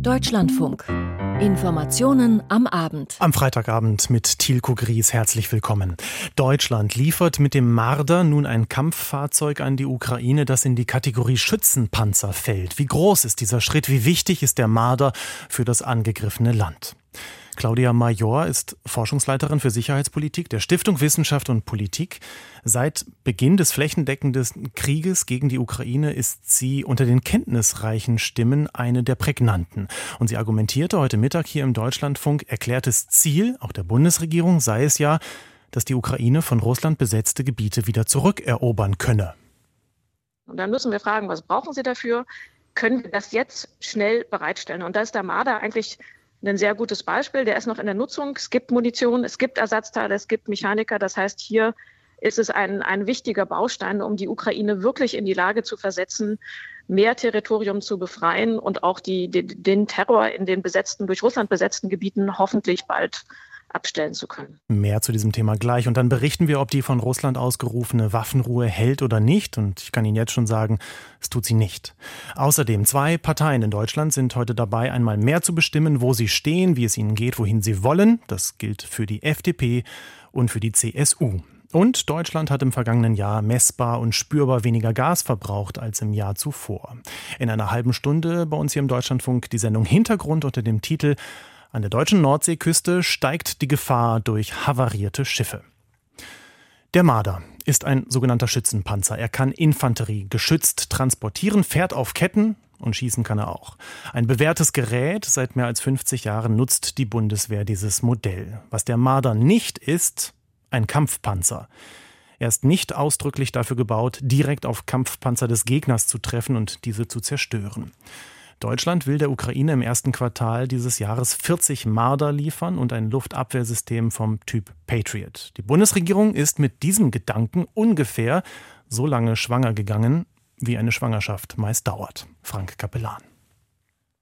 Deutschlandfunk. Informationen am Abend. Am Freitagabend mit Tilko Gries herzlich willkommen. Deutschland liefert mit dem Marder nun ein Kampffahrzeug an die Ukraine, das in die Kategorie Schützenpanzer fällt. Wie groß ist dieser Schritt? Wie wichtig ist der Marder für das angegriffene Land? Claudia Major ist Forschungsleiterin für Sicherheitspolitik der Stiftung Wissenschaft und Politik. Seit Beginn des flächendeckenden Krieges gegen die Ukraine ist sie unter den kenntnisreichen Stimmen eine der prägnanten. Und sie argumentierte heute Mittag hier im Deutschlandfunk, erklärtes Ziel, auch der Bundesregierung, sei es ja, dass die Ukraine von Russland besetzte Gebiete wieder zurückerobern könne. Und dann müssen wir fragen, was brauchen Sie dafür? Können wir das jetzt schnell bereitstellen? Und da ist der Marder eigentlich ein sehr gutes Beispiel. Der ist noch in der Nutzung. Es gibt Munition, es gibt Ersatzteile, es gibt Mechaniker. Das heißt, hier ist es ein, ein wichtiger Baustein, um die Ukraine wirklich in die Lage zu versetzen, mehr Territorium zu befreien und auch die, die, den Terror in den besetzten, durch Russland besetzten Gebieten hoffentlich bald abstellen zu können. Mehr zu diesem Thema gleich. Und dann berichten wir, ob die von Russland ausgerufene Waffenruhe hält oder nicht. Und ich kann Ihnen jetzt schon sagen, es tut sie nicht. Außerdem, zwei Parteien in Deutschland sind heute dabei, einmal mehr zu bestimmen, wo sie stehen, wie es ihnen geht, wohin sie wollen. Das gilt für die FDP und für die CSU. Und Deutschland hat im vergangenen Jahr messbar und spürbar weniger Gas verbraucht als im Jahr zuvor. In einer halben Stunde bei uns hier im Deutschlandfunk die Sendung Hintergrund unter dem Titel an der deutschen Nordseeküste steigt die Gefahr durch havarierte Schiffe. Der Marder ist ein sogenannter Schützenpanzer. Er kann Infanterie geschützt transportieren, fährt auf Ketten und schießen kann er auch. Ein bewährtes Gerät, seit mehr als 50 Jahren nutzt die Bundeswehr dieses Modell. Was der Marder nicht ist, ein Kampfpanzer. Er ist nicht ausdrücklich dafür gebaut, direkt auf Kampfpanzer des Gegners zu treffen und diese zu zerstören. Deutschland will der Ukraine im ersten Quartal dieses Jahres 40 Marder liefern und ein Luftabwehrsystem vom Typ Patriot. Die Bundesregierung ist mit diesem Gedanken ungefähr so lange schwanger gegangen, wie eine Schwangerschaft meist dauert. Frank Kapellan.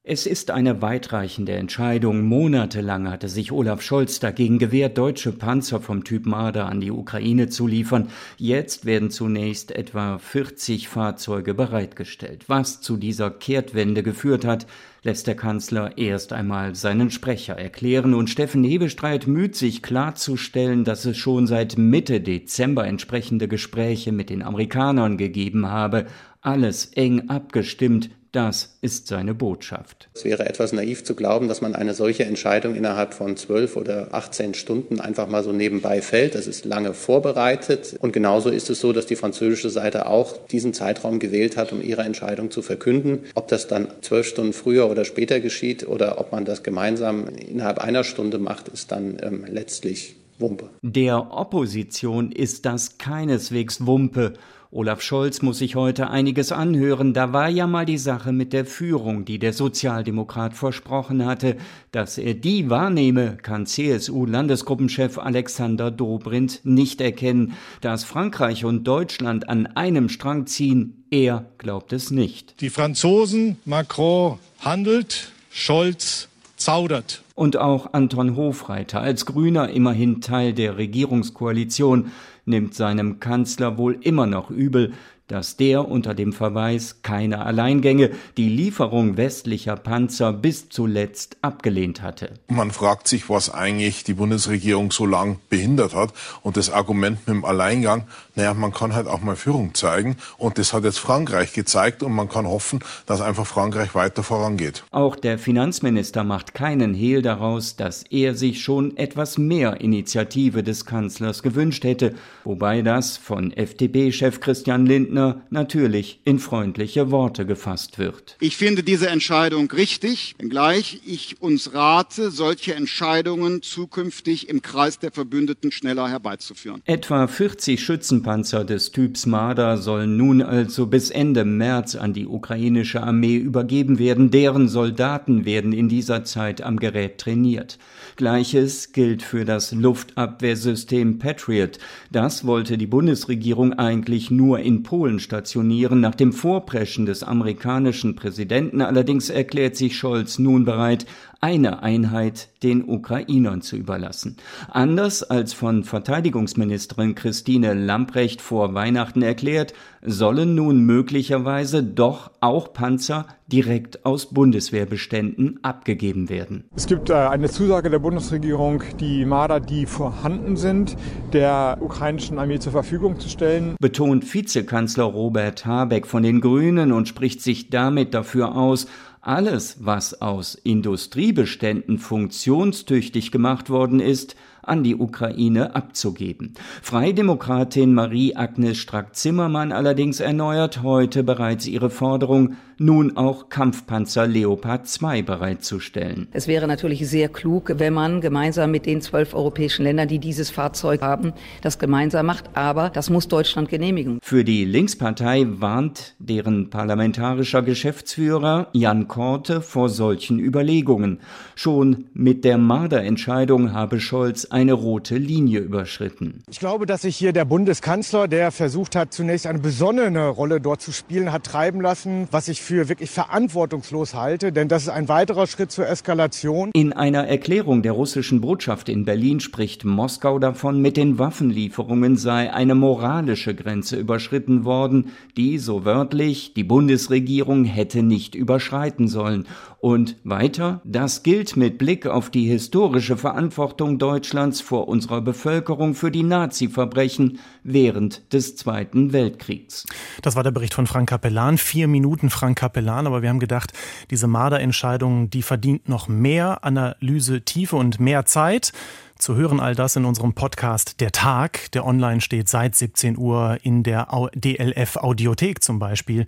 Es ist eine weitreichende Entscheidung. Monatelang hatte sich Olaf Scholz dagegen gewehrt, deutsche Panzer vom Typ Marder an die Ukraine zu liefern. Jetzt werden zunächst etwa 40 Fahrzeuge bereitgestellt. Was zu dieser Kehrtwende geführt hat, lässt der Kanzler erst einmal seinen Sprecher erklären und Steffen Hebestreit müht sich klarzustellen, dass es schon seit Mitte Dezember entsprechende Gespräche mit den Amerikanern gegeben habe, alles eng abgestimmt, das ist seine Botschaft. Es wäre etwas naiv zu glauben, dass man eine solche Entscheidung innerhalb von zwölf oder 18 Stunden einfach mal so nebenbei fällt. Das ist lange vorbereitet. Und genauso ist es so, dass die französische Seite auch diesen Zeitraum gewählt hat, um ihre Entscheidung zu verkünden. Ob das dann zwölf Stunden früher oder später geschieht oder ob man das gemeinsam innerhalb einer Stunde macht, ist dann ähm, letztlich Wumpe. Der Opposition ist das keineswegs Wumpe. Olaf Scholz muss sich heute einiges anhören. Da war ja mal die Sache mit der Führung, die der Sozialdemokrat versprochen hatte. Dass er die wahrnehme, kann CSU-Landesgruppenchef Alexander Dobrindt nicht erkennen. Dass Frankreich und Deutschland an einem Strang ziehen, er glaubt es nicht. Die Franzosen, Macron handelt, Scholz zaudert. Und auch Anton Hofreiter, als Grüner immerhin Teil der Regierungskoalition, nimmt seinem Kanzler wohl immer noch übel, dass der unter dem Verweis keine Alleingänge die Lieferung westlicher Panzer bis zuletzt abgelehnt hatte. Man fragt sich, was eigentlich die Bundesregierung so lang behindert hat. Und das Argument mit dem Alleingang, naja, man kann halt auch mal Führung zeigen. Und das hat jetzt Frankreich gezeigt und man kann hoffen, dass einfach Frankreich weiter vorangeht. Auch der Finanzminister macht keinen Hehl daraus, dass er sich schon etwas mehr Initiative des Kanzlers gewünscht hätte, wobei das von FDP-Chef Christian Lindner natürlich in freundliche Worte gefasst wird. Ich finde diese Entscheidung richtig, wenngleich ich uns rate, solche Entscheidungen zukünftig im Kreis der Verbündeten schneller herbeizuführen. Etwa 40 Schützen Panzer des Typs Marder sollen nun also bis Ende März an die ukrainische Armee übergeben werden. Deren Soldaten werden in dieser Zeit am Gerät trainiert. Gleiches gilt für das Luftabwehrsystem Patriot. Das wollte die Bundesregierung eigentlich nur in Polen stationieren. Nach dem Vorpreschen des amerikanischen Präsidenten allerdings erklärt sich Scholz nun bereit, eine Einheit den Ukrainern zu überlassen. Anders als von Verteidigungsministerin Christine Lamprecht vor Weihnachten erklärt, sollen nun möglicherweise doch auch Panzer direkt aus Bundeswehrbeständen abgegeben werden. Es gibt äh, eine Zusage der Bundesregierung, die Marder, die vorhanden sind, der ukrainischen Armee zur Verfügung zu stellen. Betont Vizekanzler Robert Habeck von den Grünen und spricht sich damit dafür aus, alles, was aus Industriebeständen funktionstüchtig gemacht worden ist, an die Ukraine abzugeben. Freidemokratin Marie-Agnes Strack-Zimmermann allerdings erneuert heute bereits ihre Forderung, nun auch Kampfpanzer Leopard 2 bereitzustellen. Es wäre natürlich sehr klug, wenn man gemeinsam mit den zwölf europäischen Ländern, die dieses Fahrzeug haben, das gemeinsam macht. Aber das muss Deutschland genehmigen. Für die Linkspartei warnt deren parlamentarischer Geschäftsführer Jan Korte vor solchen Überlegungen. Schon mit der Marder-Entscheidung habe Scholz eine rote Linie überschritten. Ich glaube, dass sich hier der Bundeskanzler, der versucht hat, zunächst eine besonnene Rolle dort zu spielen, hat treiben lassen, was ich für wirklich verantwortungslos halte, denn das ist ein weiterer Schritt zur Eskalation. In einer Erklärung der russischen Botschaft in Berlin spricht Moskau davon, mit den Waffenlieferungen sei eine moralische Grenze überschritten worden, die, so wörtlich, die Bundesregierung hätte nicht überschreiten sollen. Und weiter, das gilt mit Blick auf die historische Verantwortung Deutschlands vor unserer Bevölkerung für die Nazi-Verbrechen während des Zweiten Weltkriegs. Das war der Bericht von Frank Capellan. Vier Minuten Frank Capellan, aber wir haben gedacht, diese Marder-Entscheidung, die verdient noch mehr Analyse, Tiefe und mehr Zeit. Zu hören all das in unserem Podcast Der Tag, der online steht seit 17 Uhr in der DLF Audiothek zum Beispiel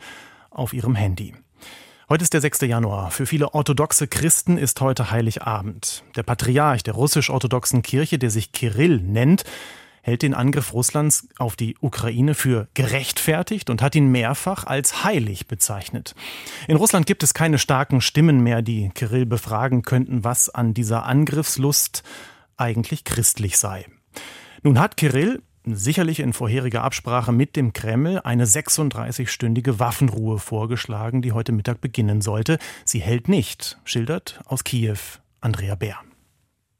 auf Ihrem Handy. Heute ist der 6. Januar. Für viele orthodoxe Christen ist heute Heiligabend. Der Patriarch der russisch-orthodoxen Kirche, der sich Kirill nennt, hält den Angriff Russlands auf die Ukraine für gerechtfertigt und hat ihn mehrfach als heilig bezeichnet. In Russland gibt es keine starken Stimmen mehr, die Kirill befragen könnten, was an dieser Angriffslust eigentlich christlich sei. Nun hat Kirill sicherlich in vorheriger Absprache mit dem Kreml eine 36-stündige Waffenruhe vorgeschlagen, die heute Mittag beginnen sollte. Sie hält nicht, schildert aus Kiew Andrea Bär.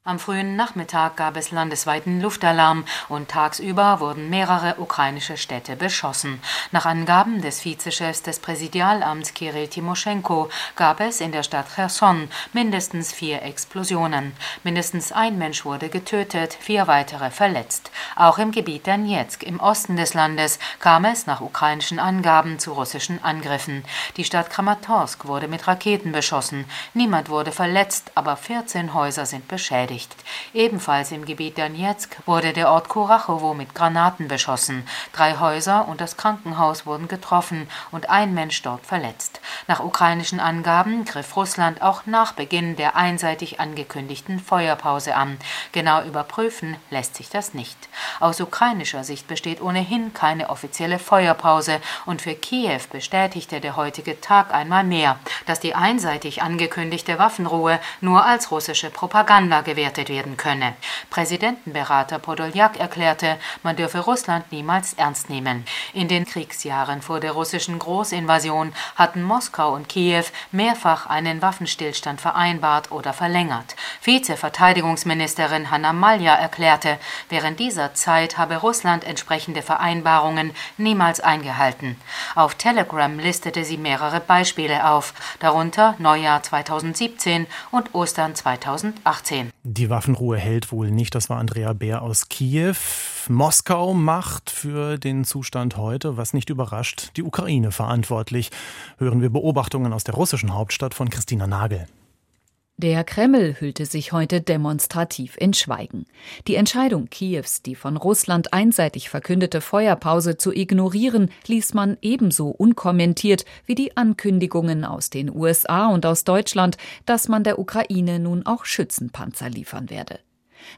Am frühen Nachmittag gab es landesweiten Luftalarm und tagsüber wurden mehrere ukrainische Städte beschossen. Nach Angaben des Vizechefs des Präsidialamts Kirill Timoschenko gab es in der Stadt Cherson mindestens vier Explosionen. Mindestens ein Mensch wurde getötet, vier weitere verletzt. Auch im Gebiet Donetsk im Osten des Landes kam es nach ukrainischen Angaben zu russischen Angriffen. Die Stadt Kramatorsk wurde mit Raketen beschossen. Niemand wurde verletzt, aber 14 Häuser sind beschädigt beschädigt. Ebenfalls im Gebiet Donetsk wurde der Ort Kurachowo mit Granaten beschossen. Drei Häuser und das Krankenhaus wurden getroffen und ein Mensch dort verletzt. Nach ukrainischen Angaben griff Russland auch nach Beginn der einseitig angekündigten Feuerpause an. Genau überprüfen lässt sich das nicht. Aus ukrainischer Sicht besteht ohnehin keine offizielle Feuerpause und für Kiew bestätigte der heutige Tag einmal mehr, dass die einseitig angekündigte Waffenruhe nur als russische Propaganda gewährt bewertet werden könne. Präsidentenberater Podoljak erklärte, man dürfe Russland niemals ernst nehmen. In den Kriegsjahren vor der russischen Großinvasion hatten Moskau und Kiew mehrfach einen Waffenstillstand vereinbart oder verlängert. Vizeverteidigungsministerin Hanna Malja erklärte, während dieser Zeit habe Russland entsprechende Vereinbarungen niemals eingehalten. Auf Telegram listete sie mehrere Beispiele auf, darunter Neujahr 2017 und Ostern 2018. Die Waffenruhe hält wohl nicht. Das war Andrea Bär aus Kiew. Moskau macht für den Zustand heute, was nicht überrascht, die Ukraine verantwortlich. Hören wir Beobachtungen aus der russischen Hauptstadt von Christina Nagel. Der Kreml hüllte sich heute demonstrativ in Schweigen. Die Entscheidung Kiews, die von Russland einseitig verkündete Feuerpause zu ignorieren, ließ man ebenso unkommentiert wie die Ankündigungen aus den USA und aus Deutschland, dass man der Ukraine nun auch Schützenpanzer liefern werde.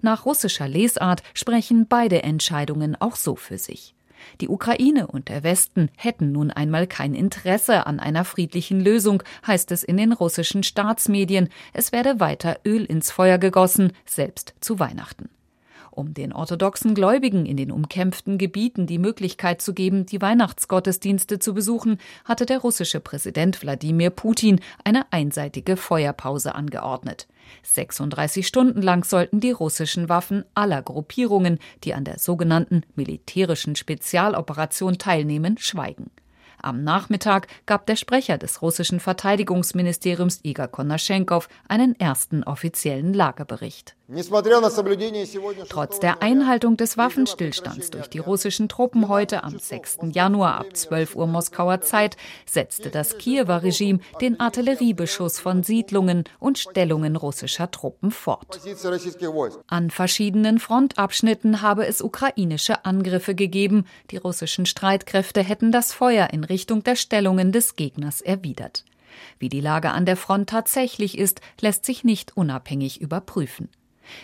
Nach russischer Lesart sprechen beide Entscheidungen auch so für sich. Die Ukraine und der Westen hätten nun einmal kein Interesse an einer friedlichen Lösung, heißt es in den russischen Staatsmedien. Es werde weiter Öl ins Feuer gegossen, selbst zu Weihnachten. Um den orthodoxen Gläubigen in den umkämpften Gebieten die Möglichkeit zu geben, die Weihnachtsgottesdienste zu besuchen, hatte der russische Präsident Wladimir Putin eine einseitige Feuerpause angeordnet. 36 Stunden lang sollten die russischen Waffen aller Gruppierungen, die an der sogenannten militärischen Spezialoperation teilnehmen, schweigen. Am Nachmittag gab der Sprecher des russischen Verteidigungsministeriums Igor Konaschenkov einen ersten offiziellen Lagebericht. Trotz der Einhaltung des Waffenstillstands durch die russischen Truppen heute am 6. Januar ab 12 Uhr Moskauer Zeit setzte das Kiewer Regime den Artilleriebeschuss von Siedlungen und Stellungen russischer Truppen fort. An verschiedenen Frontabschnitten habe es ukrainische Angriffe gegeben. Die russischen Streitkräfte hätten das Feuer in Richtung der Stellungen des Gegners erwidert. Wie die Lage an der Front tatsächlich ist, lässt sich nicht unabhängig überprüfen.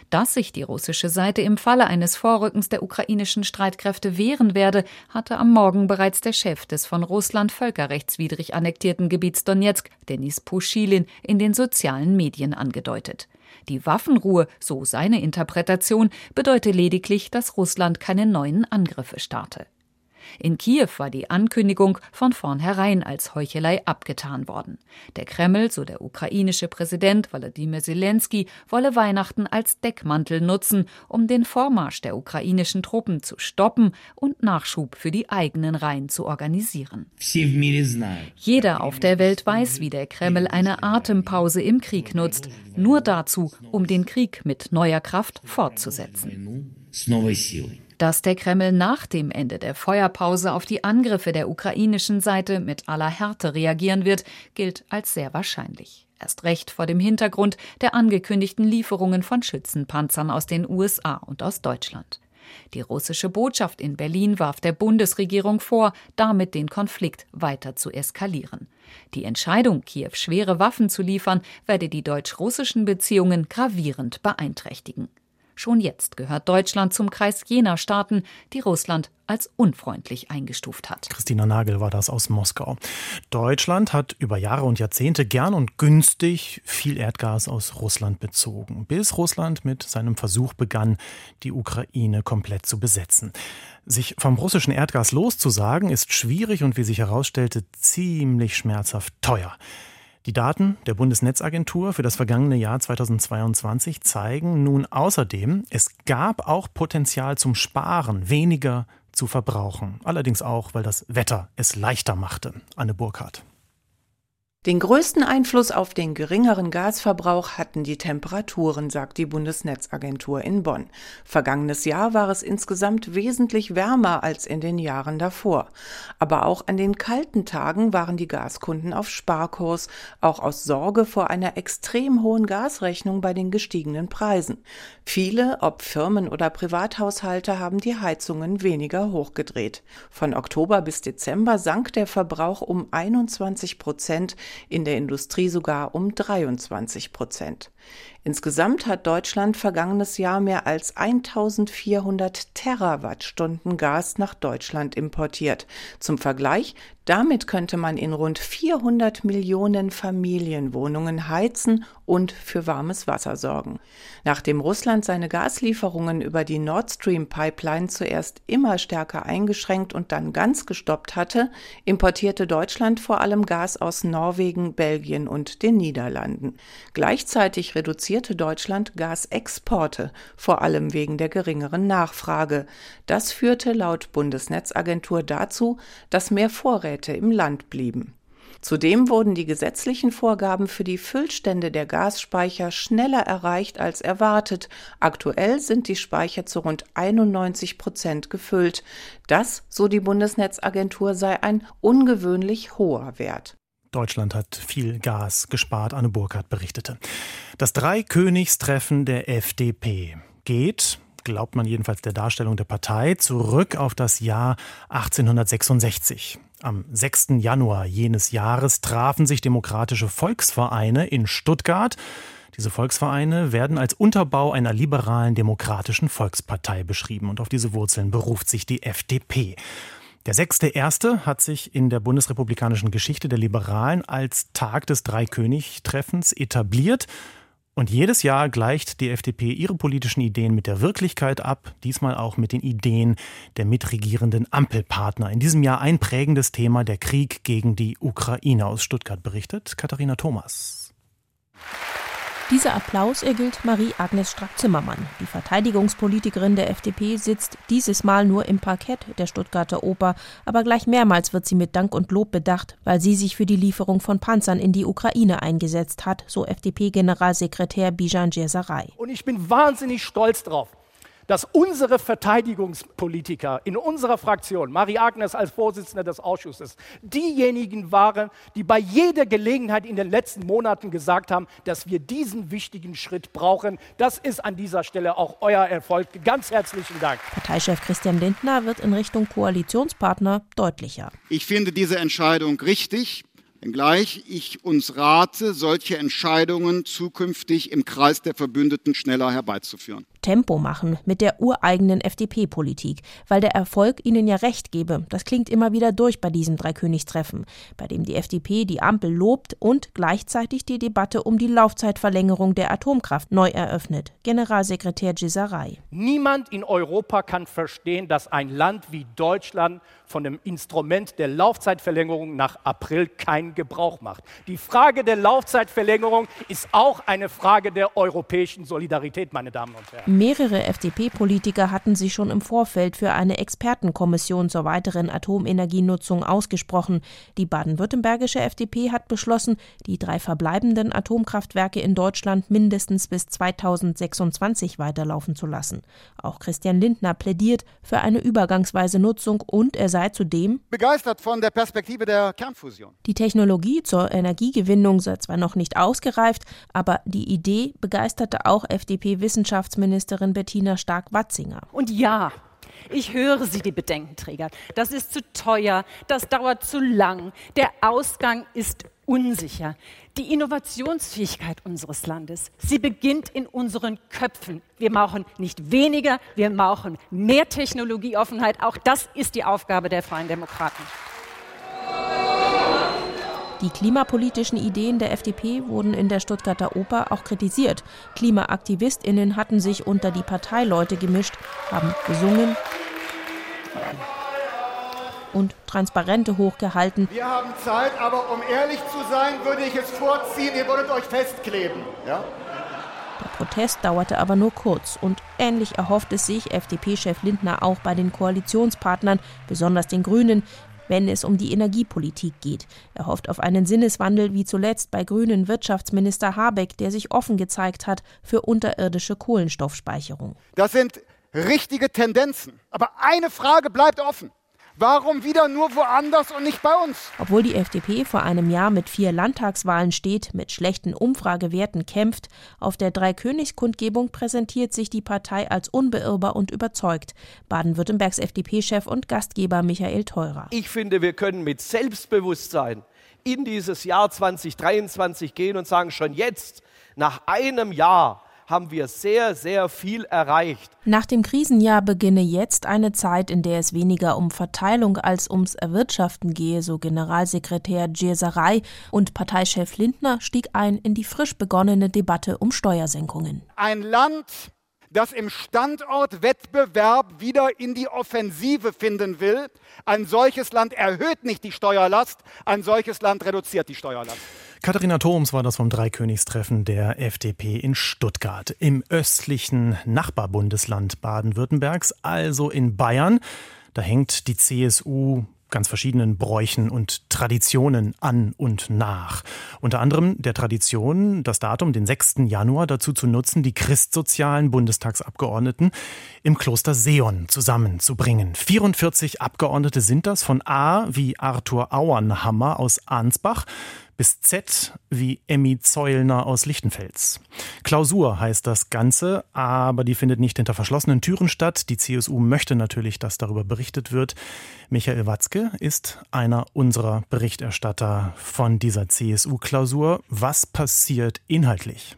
Dass sich die russische Seite im Falle eines Vorrückens der ukrainischen Streitkräfte wehren werde, hatte am Morgen bereits der Chef des von Russland völkerrechtswidrig annektierten Gebiets Donetsk, Denis Puschilin, in den sozialen Medien angedeutet. Die Waffenruhe, so seine Interpretation, bedeute lediglich, dass Russland keine neuen Angriffe starte. In Kiew war die Ankündigung von vornherein als Heuchelei abgetan worden. Der Kreml, so der ukrainische Präsident Wladimir Zelensky, wolle Weihnachten als Deckmantel nutzen, um den Vormarsch der ukrainischen Truppen zu stoppen und Nachschub für die eigenen Reihen zu organisieren. Jeder auf der Welt weiß, wie der Kreml eine Atempause im Krieg nutzt, nur dazu, um den Krieg mit neuer Kraft fortzusetzen. Dass der Kreml nach dem Ende der Feuerpause auf die Angriffe der ukrainischen Seite mit aller Härte reagieren wird, gilt als sehr wahrscheinlich. Erst recht vor dem Hintergrund der angekündigten Lieferungen von Schützenpanzern aus den USA und aus Deutschland. Die russische Botschaft in Berlin warf der Bundesregierung vor, damit den Konflikt weiter zu eskalieren. Die Entscheidung, Kiew schwere Waffen zu liefern, werde die deutsch-russischen Beziehungen gravierend beeinträchtigen. Schon jetzt gehört Deutschland zum Kreis jener Staaten, die Russland als unfreundlich eingestuft hat. Christina Nagel war das aus Moskau. Deutschland hat über Jahre und Jahrzehnte gern und günstig viel Erdgas aus Russland bezogen, bis Russland mit seinem Versuch begann, die Ukraine komplett zu besetzen. Sich vom russischen Erdgas loszusagen, ist schwierig und wie sich herausstellte, ziemlich schmerzhaft teuer. Die Daten der Bundesnetzagentur für das vergangene Jahr 2022 zeigen nun außerdem, es gab auch Potenzial zum Sparen, weniger zu verbrauchen. Allerdings auch, weil das Wetter es leichter machte. Anne Burkhardt. Den größten Einfluss auf den geringeren Gasverbrauch hatten die Temperaturen, sagt die Bundesnetzagentur in Bonn. Vergangenes Jahr war es insgesamt wesentlich wärmer als in den Jahren davor. Aber auch an den kalten Tagen waren die Gaskunden auf Sparkurs, auch aus Sorge vor einer extrem hohen Gasrechnung bei den gestiegenen Preisen. Viele, ob Firmen oder Privathaushalte, haben die Heizungen weniger hochgedreht. Von Oktober bis Dezember sank der Verbrauch um 21 Prozent in der Industrie sogar um 23 Prozent. Insgesamt hat Deutschland vergangenes Jahr mehr als 1400 Terawattstunden Gas nach Deutschland importiert. Zum Vergleich, damit könnte man in rund 400 Millionen Familienwohnungen heizen und für warmes Wasser sorgen. Nachdem Russland seine Gaslieferungen über die Nord Stream Pipeline zuerst immer stärker eingeschränkt und dann ganz gestoppt hatte, importierte Deutschland vor allem Gas aus Norwegen, Belgien und den Niederlanden. Gleichzeitig reduzierte Deutschland Gasexporte, vor allem wegen der geringeren Nachfrage. Das führte laut Bundesnetzagentur dazu, dass mehr Vorräte im Land blieben. Zudem wurden die gesetzlichen Vorgaben für die Füllstände der Gasspeicher schneller erreicht als erwartet. Aktuell sind die Speicher zu rund 91 Prozent gefüllt. Das, so die Bundesnetzagentur, sei ein ungewöhnlich hoher Wert. Deutschland hat viel Gas gespart, Anne Burkhardt berichtete. Das Dreikönigstreffen der FDP geht, glaubt man jedenfalls der Darstellung der Partei, zurück auf das Jahr 1866. Am 6. Januar jenes Jahres trafen sich demokratische Volksvereine in Stuttgart. Diese Volksvereine werden als Unterbau einer liberalen demokratischen Volkspartei beschrieben und auf diese Wurzeln beruft sich die FDP. Der sechste Erste hat sich in der bundesrepublikanischen Geschichte der Liberalen als Tag des Dreikönigtreffens etabliert Und jedes Jahr gleicht die FDP ihre politischen Ideen mit der Wirklichkeit ab, diesmal auch mit den Ideen der mitregierenden Ampelpartner. In diesem Jahr ein prägendes Thema, der Krieg gegen die Ukraine. Aus Stuttgart berichtet Katharina Thomas. Dieser Applaus ergilt Marie-Agnes Strack-Zimmermann. Die Verteidigungspolitikerin der FDP sitzt dieses Mal nur im Parkett der Stuttgarter Oper, aber gleich mehrmals wird sie mit Dank und Lob bedacht, weil sie sich für die Lieferung von Panzern in die Ukraine eingesetzt hat, so FDP-Generalsekretär Bijan Djesaray. Und ich bin wahnsinnig stolz drauf, dass unsere Verteidigungspolitiker in unserer Fraktion, Marie-Agnes als Vorsitzende des Ausschusses, diejenigen waren, die bei jeder Gelegenheit in den letzten Monaten gesagt haben, dass wir diesen wichtigen Schritt brauchen. Das ist an dieser Stelle auch euer Erfolg. Ganz herzlichen Dank. Parteichef Christian Lindner wird in Richtung Koalitionspartner deutlicher. Ich finde diese Entscheidung richtig. Wenngleich ich uns rate, solche Entscheidungen zukünftig im Kreis der Verbündeten schneller herbeizuführen. Tempo machen mit der ureigenen FDP-Politik, weil der Erfolg ihnen ja recht gebe. Das klingt immer wieder durch bei diesem Dreikönigstreffen, bei dem die FDP die Ampel lobt und gleichzeitig die Debatte um die Laufzeitverlängerung der Atomkraft neu eröffnet. Generalsekretär Gisaray. Niemand in Europa kann verstehen, dass ein Land wie Deutschland von dem Instrument der Laufzeitverlängerung nach April keinen Gebrauch macht. Die Frage der Laufzeitverlängerung ist auch eine Frage der europäischen Solidarität, meine Damen und Herren. Mehrere FDP-Politiker hatten sich schon im Vorfeld für eine Expertenkommission zur weiteren Atomenergienutzung ausgesprochen. Die baden-württembergische FDP hat beschlossen, die drei verbleibenden Atomkraftwerke in Deutschland mindestens bis 2026 weiterlaufen zu lassen. Auch Christian Lindner plädiert für eine übergangsweise Nutzung und er sei zudem begeistert von der Perspektive der Kernfusion. Die Technologie zur Energiegewinnung sei zwar noch nicht ausgereift, aber die Idee begeisterte auch FDP-Wissenschaftsminister Ministerin Bettina Stark-Watzinger. Und ja, ich höre Sie, die Bedenkenträger. Das ist zu teuer, das dauert zu lang, der Ausgang ist unsicher. Die Innovationsfähigkeit unseres Landes, sie beginnt in unseren Köpfen. Wir brauchen nicht weniger, wir brauchen mehr Technologieoffenheit. Auch das ist die Aufgabe der Freien Demokraten. Die klimapolitischen Ideen der FDP wurden in der Stuttgarter Oper auch kritisiert. KlimaaktivistInnen hatten sich unter die Parteileute gemischt, haben gesungen und Transparente hochgehalten. Wir haben Zeit, aber um ehrlich zu sein, würde ich es vorziehen, ihr würdet euch festkleben. Ja? Der Protest dauerte aber nur kurz und ähnlich erhofft es sich FDP-Chef Lindner auch bei den Koalitionspartnern, besonders den Grünen, wenn es um die Energiepolitik geht. Er hofft auf einen Sinneswandel wie zuletzt bei grünen Wirtschaftsminister Habeck, der sich offen gezeigt hat für unterirdische Kohlenstoffspeicherung. Das sind richtige Tendenzen. Aber eine Frage bleibt offen. Warum wieder nur woanders und nicht bei uns? Obwohl die FDP vor einem Jahr mit vier Landtagswahlen steht, mit schlechten Umfragewerten kämpft, auf der Dreikönigskundgebung präsentiert sich die Partei als unbeirrbar und überzeugt. Baden-Württembergs FDP-Chef und Gastgeber Michael Theurer. Ich finde, wir können mit Selbstbewusstsein in dieses Jahr 2023 gehen und sagen, schon jetzt, nach einem Jahr, haben wir sehr, sehr viel erreicht. Nach dem Krisenjahr beginne jetzt eine Zeit, in der es weniger um Verteilung als ums Erwirtschaften gehe, so Generalsekretär Djesaray und Parteichef Lindner stieg ein in die frisch begonnene Debatte um Steuersenkungen. Ein Land, das im Standortwettbewerb wieder in die Offensive finden will. Ein solches Land erhöht nicht die Steuerlast, ein solches Land reduziert die Steuerlast. Katharina Thoms war das vom Dreikönigstreffen der FDP in Stuttgart. Im östlichen Nachbarbundesland Baden-Württembergs, also in Bayern, da hängt die CSU ganz verschiedenen Bräuchen und Traditionen an und nach. Unter anderem der Tradition, das Datum, den 6. Januar, dazu zu nutzen, die christsozialen Bundestagsabgeordneten im Kloster Seon zusammenzubringen. 44 Abgeordnete sind das von A wie Arthur Auernhammer aus Ansbach bis Z wie Emmy Zeulner aus Lichtenfels. Klausur heißt das Ganze, aber die findet nicht hinter verschlossenen Türen statt. Die CSU möchte natürlich, dass darüber berichtet wird. Michael Watzke ist einer unserer Berichterstatter von dieser CSU-Klausur. Was passiert inhaltlich?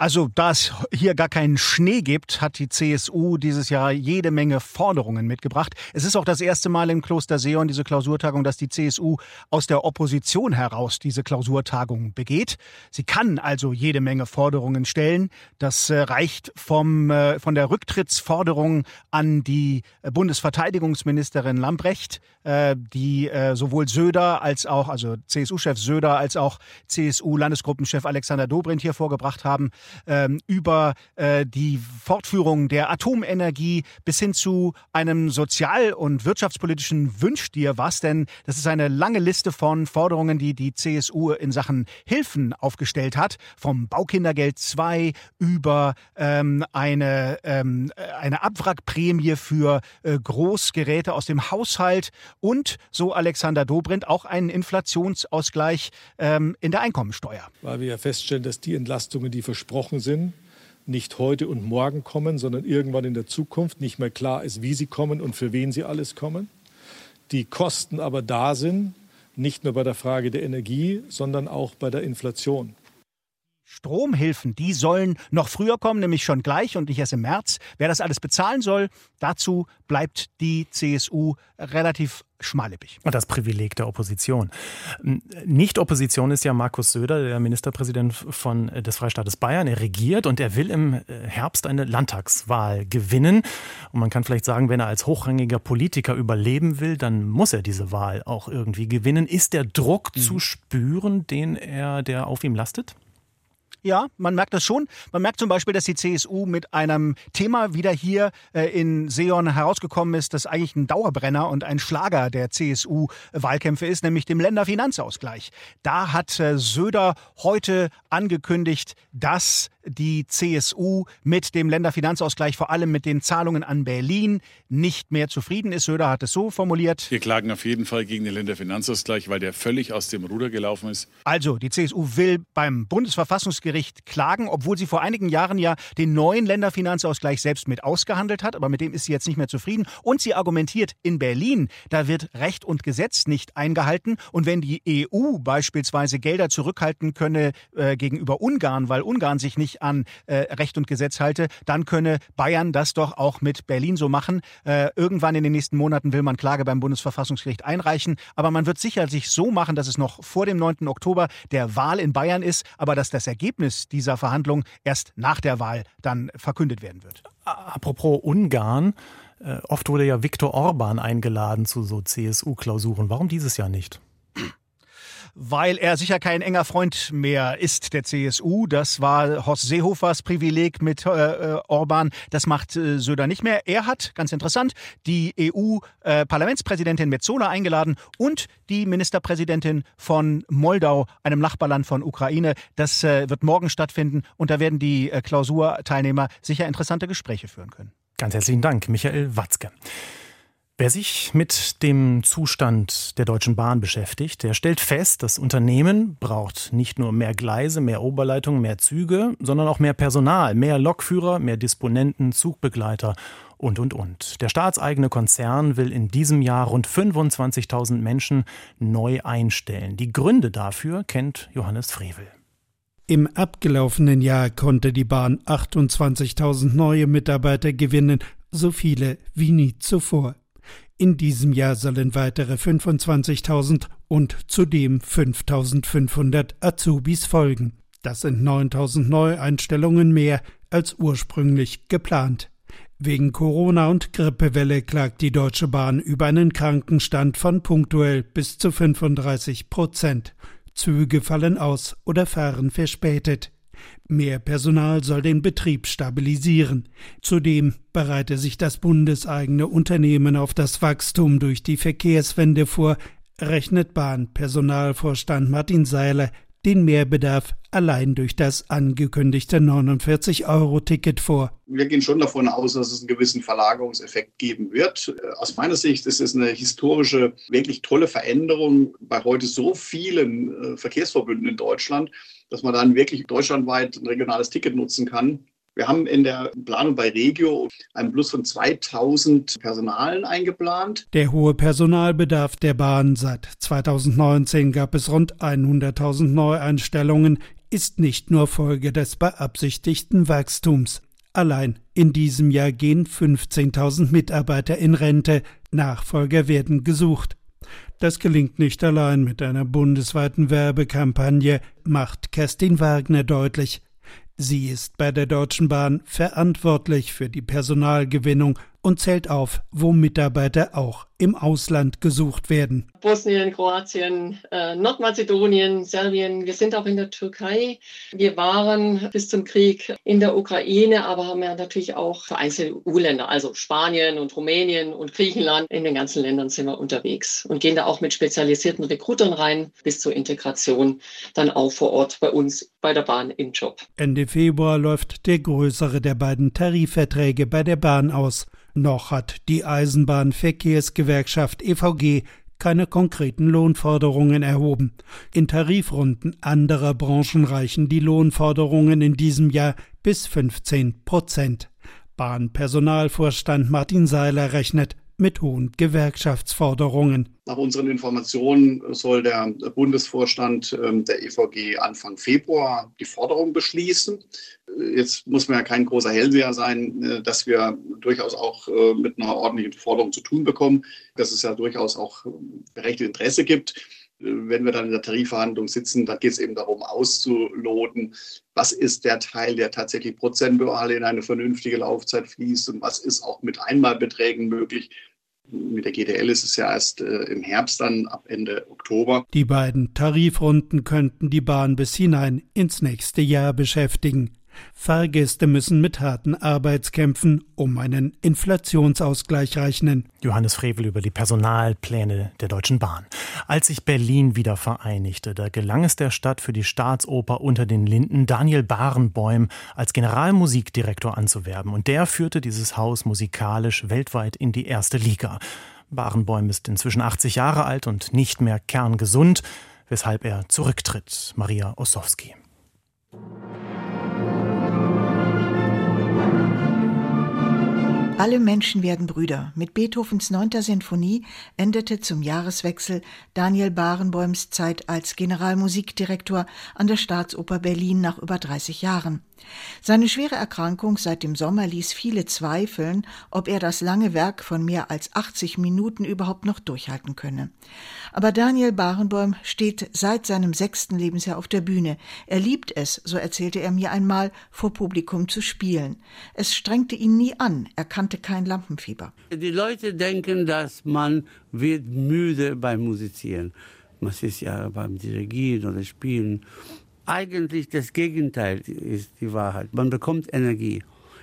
Also, da es hier gar keinen Schnee gibt, hat die CSU dieses Jahr jede Menge Forderungen mitgebracht. Es ist auch das erste Mal im Kloster Seon diese Klausurtagung, dass die CSU aus der Opposition heraus diese Klausurtagung begeht. Sie kann also jede Menge Forderungen stellen. Das äh, reicht vom, äh, von der Rücktrittsforderung an die äh, Bundesverteidigungsministerin Lambrecht, die sowohl Söder als auch, also CSU-Chef Söder als auch CSU-Landesgruppenchef Alexander Dobrindt hier vorgebracht haben ähm, über äh, die Fortführung der Atomenergie bis hin zu einem sozial- und wirtschaftspolitischen. Wünsch dir was, denn das ist eine lange Liste von Forderungen, die die CSU in Sachen Hilfen aufgestellt hat, vom Baukindergeld 2 über ähm, eine, ähm, eine Abwrackprämie für äh, Großgeräte aus dem Haushalt und, so Alexander Dobrindt, auch einen Inflationsausgleich ähm, in der Einkommensteuer. Weil wir ja feststellen, dass die Entlastungen, die versprochen versprochen sind, nicht heute und morgen kommen, sondern irgendwann in der Zukunft nicht mehr klar ist, wie sie kommen und für wen sie alles kommen. Die Kosten aber da sind, nicht nur bei der Frage der Energie, sondern auch bei der Inflation. Stromhilfen, die sollen noch früher kommen, nämlich schon gleich und nicht erst im März. Wer das alles bezahlen soll, dazu bleibt die CSU relativ schmallippig. Und das Privileg der Opposition. Nicht Opposition ist ja Markus Söder, der Ministerpräsident von, äh, des Freistaates Bayern. Er regiert und er will im äh, Herbst eine Landtagswahl gewinnen. Und man kann vielleicht sagen, wenn er als hochrangiger Politiker überleben will, dann muss er diese Wahl auch irgendwie gewinnen. Ist der Druck mhm. zu spüren, den er, der auf ihm lastet? Ja, man merkt das schon. Man merkt zum Beispiel, dass die CSU mit einem Thema wieder hier äh, in Seon herausgekommen ist, das eigentlich ein Dauerbrenner und ein Schlager der CSU-Wahlkämpfe ist, nämlich dem Länderfinanzausgleich. Da hat äh, Söder heute angekündigt, dass die CSU mit dem Länderfinanzausgleich, vor allem mit den Zahlungen an Berlin, nicht mehr zufrieden ist. Söder hat es so formuliert. Wir klagen auf jeden Fall gegen den Länderfinanzausgleich, weil der völlig aus dem Ruder gelaufen ist. Also, die CSU will beim Bundesverfassungsgericht Bundesgericht klagen, obwohl sie vor einigen Jahren ja den neuen Länderfinanzausgleich selbst mit ausgehandelt hat, aber mit dem ist sie jetzt nicht mehr zufrieden. Und sie argumentiert, in Berlin, da wird Recht und Gesetz nicht eingehalten. Und wenn die EU beispielsweise Gelder zurückhalten könne äh, gegenüber Ungarn, weil Ungarn sich nicht an äh, Recht und Gesetz halte, dann könne Bayern das doch auch mit Berlin so machen. Äh, irgendwann in den nächsten Monaten will man Klage beim Bundesverfassungsgericht einreichen, aber man wird sicher sich so machen, dass es noch vor dem 9. Oktober der Wahl in Bayern ist, aber dass das Ergebnis Ergebnis dieser Verhandlungen erst nach der Wahl dann verkündet werden wird. Apropos Ungarn, äh, oft wurde ja Viktor Orban eingeladen zu so CSU-Klausuren. Warum dieses Jahr nicht? Weil er sicher kein enger Freund mehr ist der CSU. Das war Horst Seehofers Privileg mit äh, äh, Orban. Das macht äh, Söder nicht mehr. Er hat, ganz interessant, die EU-Parlamentspräsidentin äh, Metzola eingeladen und die Ministerpräsidentin von Moldau, einem Nachbarland von Ukraine. Das äh, wird morgen stattfinden und da werden die äh, Klausurteilnehmer sicher interessante Gespräche führen können. Ganz herzlichen Dank, Michael Watzke. Wer sich mit dem Zustand der Deutschen Bahn beschäftigt, der stellt fest, das Unternehmen braucht nicht nur mehr Gleise, mehr Oberleitungen, mehr Züge, sondern auch mehr Personal, mehr Lokführer, mehr Disponenten, Zugbegleiter und, und, und. Der staatseigene Konzern will in diesem Jahr rund 25.000 Menschen neu einstellen. Die Gründe dafür kennt Johannes Frevel. Im abgelaufenen Jahr konnte die Bahn 28.000 neue Mitarbeiter gewinnen, so viele wie nie zuvor. In diesem Jahr sollen weitere 25.000 und zudem 5.500 Azubis folgen. Das sind 9.000 Neueinstellungen mehr als ursprünglich geplant. Wegen Corona und Grippewelle klagt die Deutsche Bahn über einen Krankenstand von punktuell bis zu 35 Prozent. Züge fallen aus oder fahren verspätet. Mehr Personal soll den Betrieb stabilisieren. Zudem bereite sich das bundeseigene Unternehmen auf das Wachstum durch die Verkehrswende vor, rechnet Bahnpersonalvorstand Martin Seiler den Mehrbedarf allein durch das angekündigte 49-Euro-Ticket vor. Wir gehen schon davon aus, dass es einen gewissen Verlagerungseffekt geben wird. Aus meiner Sicht ist es eine historische, wirklich tolle Veränderung bei heute so vielen äh, Verkehrsverbünden in Deutschland, dass man dann wirklich deutschlandweit ein regionales Ticket nutzen kann. Wir haben in der Planung bei Regio einen Plus von 2000 Personalen eingeplant. Der hohe Personalbedarf der Bahn seit 2019 gab es rund 100.000 Neueinstellungen. ist nicht nur Folge des beabsichtigten Wachstums. Allein in diesem Jahr gehen 15.000 Mitarbeiter in Rente, Nachfolger werden gesucht. Das gelingt nicht allein mit einer bundesweiten Werbekampagne, macht Kerstin Wagner deutlich. Sie ist bei der Deutschen Bahn verantwortlich für die Personalgewinnung und zählt auf, wo Mitarbeiter auch im Ausland gesucht werden. Bosnien, Kroatien, äh, Nordmazedonien, Serbien. Wir sind auch in der Türkei. Wir waren bis zum Krieg in der Ukraine, aber haben ja natürlich auch vereinzelte EU-Länder, also Spanien und Rumänien und Griechenland. In den ganzen Ländern sind wir unterwegs und gehen da auch mit spezialisierten Rekrutern rein bis zur Integration dann auch vor Ort bei uns bei der Bahn im Job. Ende Februar läuft der größere der beiden Tarifverträge bei der Bahn aus. Noch hat die Eisenbahnverkehrsgewerkschaft EVG keine konkreten Lohnforderungen erhoben. In Tarifrunden anderer Branchen reichen die Lohnforderungen in diesem Jahr bis 15 Prozent. Bahnpersonalvorstand Martin Seiler rechnet mit hohen Gewerkschaftsforderungen. Nach unseren Informationen soll der Bundesvorstand ähm, der EVG Anfang Februar die Forderung beschließen. Jetzt muss man ja kein großer Hellseher sein, äh, dass wir durchaus auch äh, mit einer ordentlichen Forderung zu tun bekommen, dass es ja durchaus auch berechtigtes Interesse gibt wenn wir dann in der Tarifverhandlung sitzen, dann geht es eben darum, auszuloten, was ist der Teil, der tatsächlich prozentual in eine vernünftige Laufzeit fließt und was ist auch mit Einmalbeträgen möglich. Mit der GDL ist es ja erst äh, im Herbst dann, ab Ende Oktober. Die beiden Tarifrunden könnten die Bahn bis hinein ins nächste Jahr beschäftigen. Fahrgäste müssen mit harten Arbeitskämpfen um einen Inflationsausgleich rechnen. Johannes Frevel über die Personalpläne der Deutschen Bahn. Als sich Berlin wieder vereinigte, da gelang es der Stadt für die Staatsoper unter den Linden Daniel Barenbäum als Generalmusikdirektor anzuwerben. Und der führte dieses Haus musikalisch weltweit in die erste Liga. Barenbäum ist inzwischen 80 Jahre alt und nicht mehr kerngesund, weshalb er zurücktritt. Maria Ossowski. Alle Menschen werden Brüder. Mit Beethovens 9. Sinfonie endete zum Jahreswechsel Daniel Barenboims Zeit als Generalmusikdirektor an der Staatsoper Berlin nach über 30 Jahren. Seine schwere Erkrankung seit dem Sommer ließ viele zweifeln, ob er das lange Werk von mehr als 80 Minuten überhaupt noch durchhalten könne. Aber Daniel Barenboim steht seit seinem sechsten Lebensjahr auf der Bühne. Er liebt es, so erzählte er mir einmal, vor Publikum zu spielen. Es strengte ihn nie an, er kannte kein Lampenfieber. Die Leute denken, dass man wird müde beim Musizieren. Man ist ja beim Dirigieren oder Spielen eigentlich das Gegenteil ist die Wahrheit. Man bekommt Energie.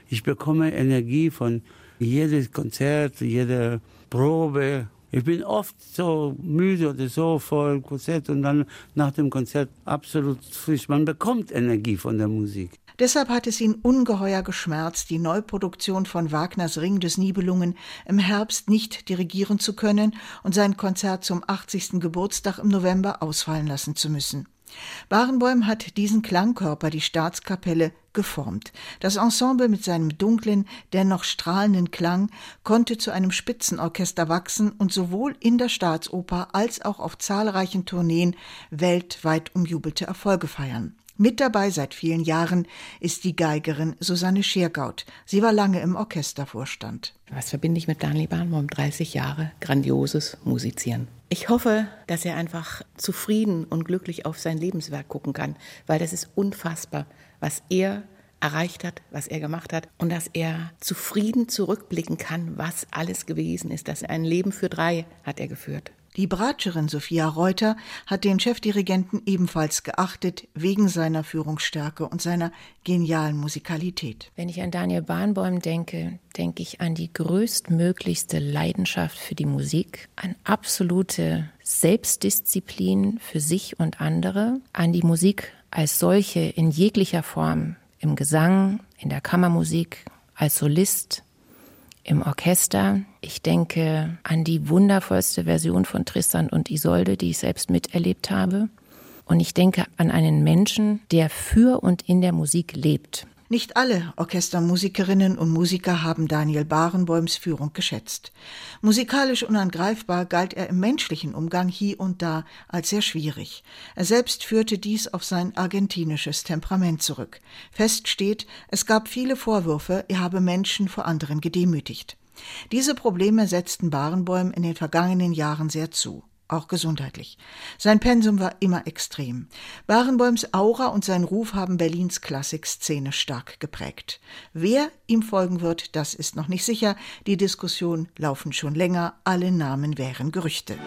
Ich bekomme Energie von jedem Konzert, jeder Probe. Ich bin oft so müde oder so vor dem Konzert und dann nach dem Konzert absolut frisch. Man bekommt Energie von der Musik. Deshalb hat es ihn ungeheuer geschmerzt, die Neuproduktion von Wagners Ring des Nibelungen im Herbst nicht dirigieren zu können und sein Konzert zum 80. Geburtstag im November ausfallen lassen zu müssen. Barenboim hat diesen Klangkörper, die Staatskapelle, geformt. Das Ensemble mit seinem dunklen, dennoch strahlenden Klang konnte zu einem Spitzenorchester wachsen und sowohl in der Staatsoper als auch auf zahlreichen Tourneen weltweit umjubelte Erfolge feiern. Mit dabei seit vielen Jahren ist die Geigerin Susanne Schiergaut. Sie war lange im Orchestervorstand. Was verbinde ich mit Daniel Bahnbaum? 30 Jahre grandioses Musizieren. Ich hoffe, dass er einfach zufrieden und glücklich auf sein Lebenswerk gucken kann, weil das ist unfassbar, was er erreicht hat, was er gemacht hat und dass er zufrieden zurückblicken kann, was alles gewesen ist. Dass er ein Leben für drei hat er geführt. Die Bratscherin Sophia Reuter hat den Chefdirigenten ebenfalls geachtet, wegen seiner Führungsstärke und seiner genialen Musikalität. Wenn ich an Daniel Bahnbäum denke, denke ich an die größtmöglichste Leidenschaft für die Musik, an absolute Selbstdisziplin für sich und andere, an die Musik als solche in jeglicher Form, im Gesang, in der Kammermusik, als Solist, im Orchester. Ich denke an die wundervollste Version von Tristan und Isolde, die ich selbst miterlebt habe. Und ich denke an einen Menschen, der für und in der Musik lebt. Nicht alle Orchestermusikerinnen und Musiker haben Daniel Barenboims Führung geschätzt. Musikalisch unangreifbar galt er im menschlichen Umgang hier und da als sehr schwierig. Er selbst führte dies auf sein argentinisches Temperament zurück. Fest steht, es gab viele Vorwürfe, er habe Menschen vor anderen gedemütigt. Diese Probleme setzten Barenboim in den vergangenen Jahren sehr zu auch gesundheitlich. Sein Pensum war immer extrem. Barenboims Aura und sein Ruf haben Berlins Klassikszene stark geprägt. Wer ihm folgen wird, das ist noch nicht sicher. Die Diskussionen laufen schon länger. Alle Namen wären Gerüchte.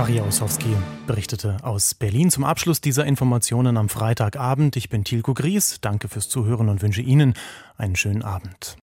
Maria Ossowski berichtete aus Berlin zum Abschluss dieser Informationen am Freitagabend. Ich bin Tilko Gries. Danke fürs Zuhören und wünsche Ihnen einen schönen Abend.